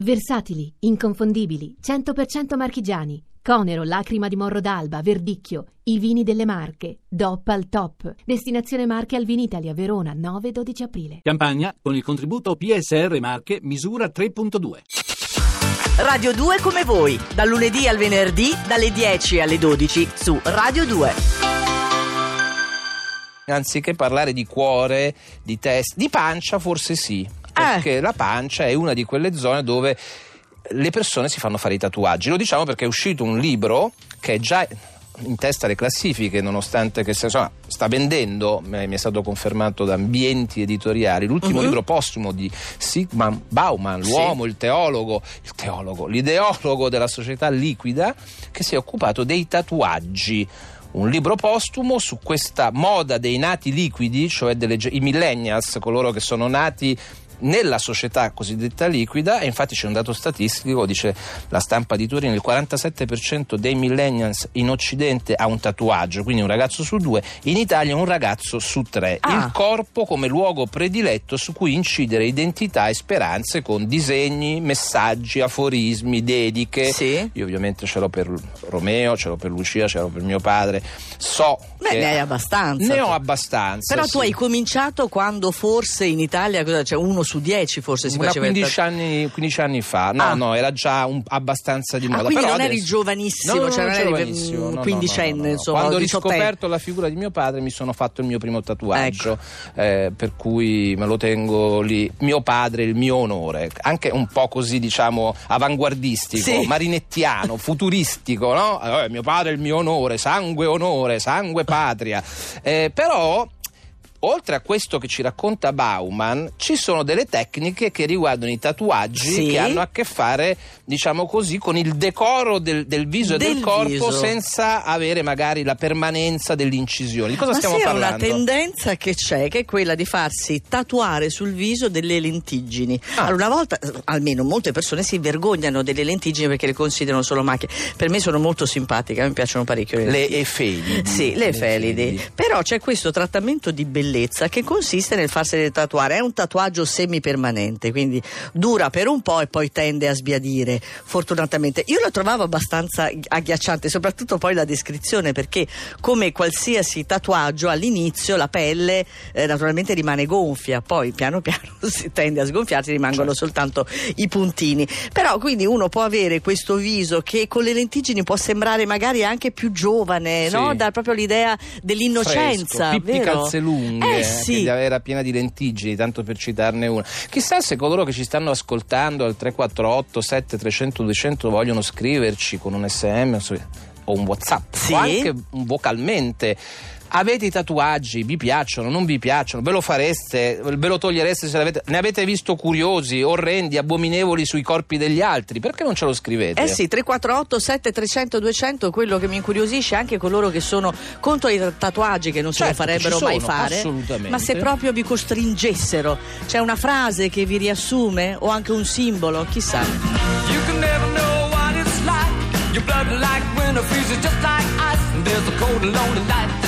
Versatili, inconfondibili, 100% marchigiani. Conero, Lacrima di Morro d'Alba, Verdicchio, i vini delle Marche, DOP al top. Destinazione Marche al Vinitalia, Verona, 9-12 aprile. Campagna con il contributo PSR Marche misura 3.2. Radio 2 come voi, dal lunedì al venerdì dalle 10 alle 12 su Radio 2. Anziché parlare di cuore, di testa, di pancia forse sì, perché la pancia è una di quelle zone dove le persone si fanno fare i tatuaggi. Lo diciamo perché è uscito un libro che è già in testa alle classifiche, nonostante che insomma, sta vendendo, mi è stato confermato da ambienti editoriali, l'ultimo Mhm. libro postumo di Sigmund Bauman, l'uomo, il teologo, il teologo, l'ideologo della società liquida, che si è occupato dei tatuaggi. Un libro postumo su questa moda dei nati liquidi, cioè delle, i millennials, coloro che sono nati nella società cosiddetta liquida e infatti c'è un dato statistico, dice la stampa di Torino, il 47% dei millennials in Occidente ha un tatuaggio, quindi un ragazzo su due, in Italia un ragazzo su tre. Ah. Il corpo come luogo prediletto su cui incidere identità e speranze con disegni, messaggi, aforismi, dediche. Sì. Io ovviamente ce l'ho per Romeo, ce l'ho per Lucia, ce l'ho per mio padre. So Beh, ne hai abbastanza. Ne ho abbastanza. Però tu sì. hai cominciato quando forse in Italia, cosa, cioè uno su dieci forse si Una faceva il 15 tatu- anni, 15 anni fa, no, Ah. no, era già un- abbastanza di Ah, moda. quindi Però non eri adesso- giovanissimo, No, no, cioè no, non eri giovanissimo, no, quindicenne, no, insomma, Quando ho riscoperto la figura di mio padre mi sono fatto il mio primo tatuaggio, Ecco. eh, per cui me lo tengo lì. Mio padre, il mio onore, anche un po' così diciamo avanguardistico, Sì. marinettiano, futuristico, no? Eh, mio padre, il mio onore, sangue onore, sangue patria. Eh, però oltre a questo che ci racconta Bauman, ci sono delle tecniche che riguardano i tatuaggi Sì. che hanno a che fare, diciamo così, con il decoro del, del viso e Del del corpo viso. senza avere magari la permanenza delle incisioni. Di cosa Ma stiamo sì, è parlando? una tendenza che c'è, che è quella di farsi tatuare sul viso delle lentiggini. Ah. Allora, una volta, almeno molte persone si vergognano delle lentiggini perché le considerano solo macchie. Per me sono molto simpatiche, a me piacciono parecchio le Le efelidi. Sì, le felidi. Però c'è questo trattamento di bellezza che consiste nel farsene tatuare. È un tatuaggio semipermanente, quindi dura per un po' e poi tende a sbiadire, fortunatamente. Io lo trovavo abbastanza agghiacciante, soprattutto poi la descrizione, perché come qualsiasi tatuaggio all'inizio la pelle eh, naturalmente rimane gonfia, poi piano piano si tende a sgonfiarsi, rimangono Certo. soltanto i puntini. Però quindi uno può avere questo viso che con le lentiggini può sembrare magari anche più giovane, Sì. no? Dà proprio l'idea dell'innocenza. Fresco, vero? Calzelunghe, Eh che sì. era piena di lentiggini, tanto per citarne una. Chissà se coloro che ci stanno ascoltando al 348 7300 200 vogliono scriverci con un SM o un WhatsApp Sì. o anche vocalmente. Avete i tatuaggi, vi piacciono, non vi piacciono, ve lo fareste, ve lo togliereste se l'avete, ne avete visto curiosi, orrendi, abominevoli sui corpi degli altri, perché non ce lo scrivete? Eh sì, 348 7300 200 quello che mi incuriosisce anche coloro che sono contro i tatuaggi che non se Certo, lo farebbero ci mai sono, fare. assolutamente. Ma se proprio vi costringessero, c'è una frase che vi riassume o anche un simbolo, chissà. You can never know what it's like. Your blood like winter freezes just like ice. And there's a cold and lonely light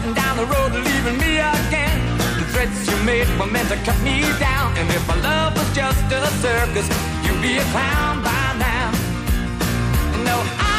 Down the road, leaving me again. The threats you made were meant to cut me down. And if my love was just a circus, you'd be a clown by now. No, I'm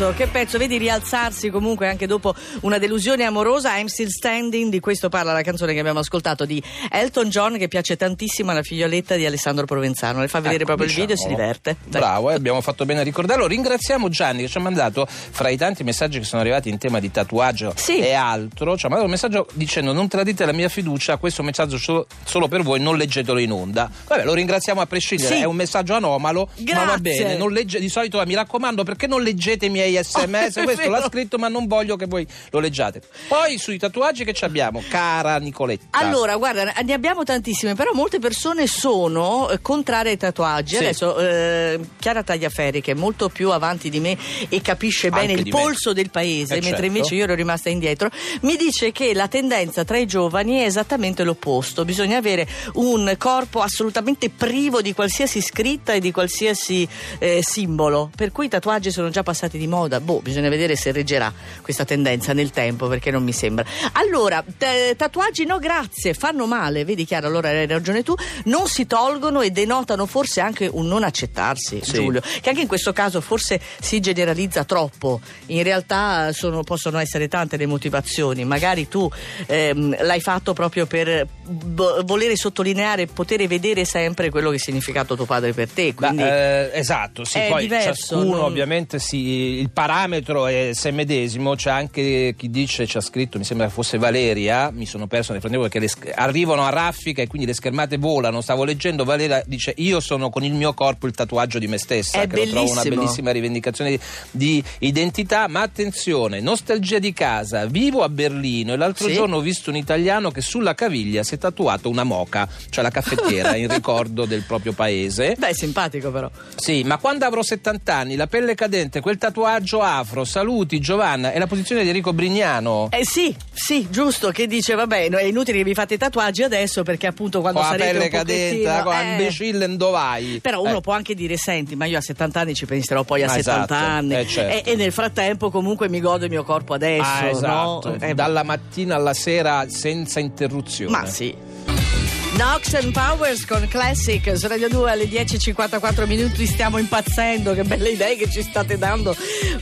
pezzo, che pezzo, vedi rialzarsi comunque anche dopo una delusione amorosa. I'm still standing, di questo parla la canzone che abbiamo ascoltato di Elton John che piace tantissimo alla figlioletta di Alessandro Provenzano. Le fa vedere Ecco, proprio il video e si diciamolo. diverte. Bravo, eh, abbiamo fatto bene a ricordarlo. Ringraziamo Gianni che ci ha mandato, fra i tanti messaggi che sono arrivati in tema di tatuaggio Sì. e altro, ci ha mandato un messaggio dicendo non tradite la mia fiducia, questo messaggio solo, solo per voi, non leggetelo in onda. Vabbè, lo ringraziamo a prescindere, Sì. è un messaggio anomalo, ma va Grazie. bene. non legge- di solito eh, mi raccomando perché non leggete i miei sms, Oh, questo l'ha scritto ma non voglio che voi lo leggiate. Poi sui tatuaggi che ci abbiamo, cara Nicoletta. Allora, guarda, ne abbiamo tantissime, però molte persone sono eh, contrarie ai tatuaggi. Sì. Adesso eh, Chiara Tagliaferri, che è molto più avanti di me e capisce bene Anche il di me. polso del paese, Eh, mentre certo. invece io ero rimasta indietro, mi dice che la tendenza tra i giovani è esattamente l'opposto. Bisogna avere un corpo assolutamente privo di qualsiasi scritta e di qualsiasi eh, simbolo. Per cui i tatuaggi sono già passati di moda. Boh, bisogna vedere se reggerà questa tendenza nel tempo, perché non mi sembra. Allora, t- tatuaggi no, grazie, fanno male, vedi Chiara, allora hai ragione tu, non si tolgono e denotano forse anche un non accettarsi, Sì. Giulio, che anche in questo caso forse si generalizza troppo. In realtà sono- possono essere tante le motivazioni, magari tu ehm, l'hai fatto proprio per bo- volere sottolineare, poter vedere sempre quello che ha significato tuo padre per te, quindi... Beh, eh, esatto, sì, è poi diverso, ciascuno non- ovviamente sì, il parametro è se medesimo, c'è anche chi dice, ci ha scritto, mi sembra fosse Valeria, mi sono perso nel frattempo perché sch- arrivano a raffica e quindi le schermate volano, stavo leggendo, Valeria dice io sono con il mio corpo il tatuaggio di me stessa, È che lo trovo una bellissima rivendicazione di, di identità, ma attenzione, nostalgia di casa, vivo a Berlino e l'altro Sì? giorno ho visto un italiano che sulla caviglia si è tatuato una moca, cioè la caffettiera in ricordo del proprio paese. Beh, simpatico però. Sì, ma quando avrò 70 anni, la pelle cadente, quel tatuaggio afro, saluti Giovanna, è la posizione di Enrico Brignano. Eh sì, sì, giusto, che dice vabbè, no, è inutile che vi fate i tatuaggi adesso perché appunto quando con la sarete pelle un cadente, con eh, imbecille dovai. Però uno Eh, può anche dire, senti, ma io a 70 anni ci penserò poi a Ma 70 esatto, anni eh, certo. e, e nel frattempo comunque mi godo il mio corpo adesso, Ah, esatto, no? Eh, dalla mattina alla sera senza interruzione. ma sì. Knox and Powers con Classic su Radio 2 alle 10.54 minuti stiamo impazzendo, che belle idee che ci state dando.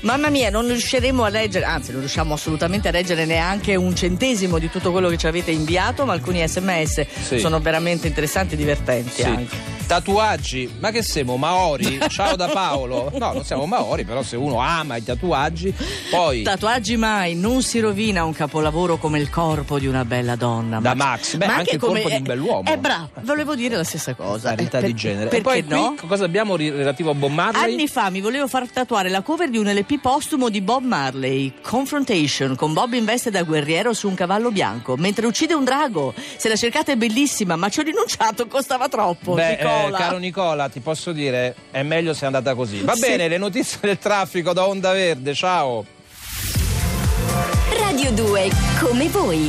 Mamma mia, non riusciremo a leggere, anzi non riusciamo assolutamente a leggere neanche un centesimo di tutto quello che ci avete inviato, ma alcuni sms Sì. sono veramente interessanti e divertenti Sì. anche. Tatuaggi, ma che siamo Maori? Ciao da Paolo. No, non siamo Maori, però se uno ama i tatuaggi, poi Tatuaggi mai, non si rovina un capolavoro come il corpo di una bella donna. Da Ma- Max, beh, ma anche il corpo di un bell'uomo. Eh, bravo, volevo dire la stessa cosa. parità Eh, per- di genere. Perché e poi no? qui cosa abbiamo ri- relativo a Bob Marley? Anni fa mi volevo far tatuare la cover di un LP postumo di Bob Marley, Confrontation, con Bob in veste da guerriero su un cavallo bianco, mentre uccide un drago. Se la cercate è bellissima, ma ci ho rinunciato, costava troppo. Beh, eh, Nicola. caro Nicola, ti posso dire, è meglio se è andata così. Va Sì. bene, le notizie del traffico da Onda Verde, ciao. Radio 2, come voi.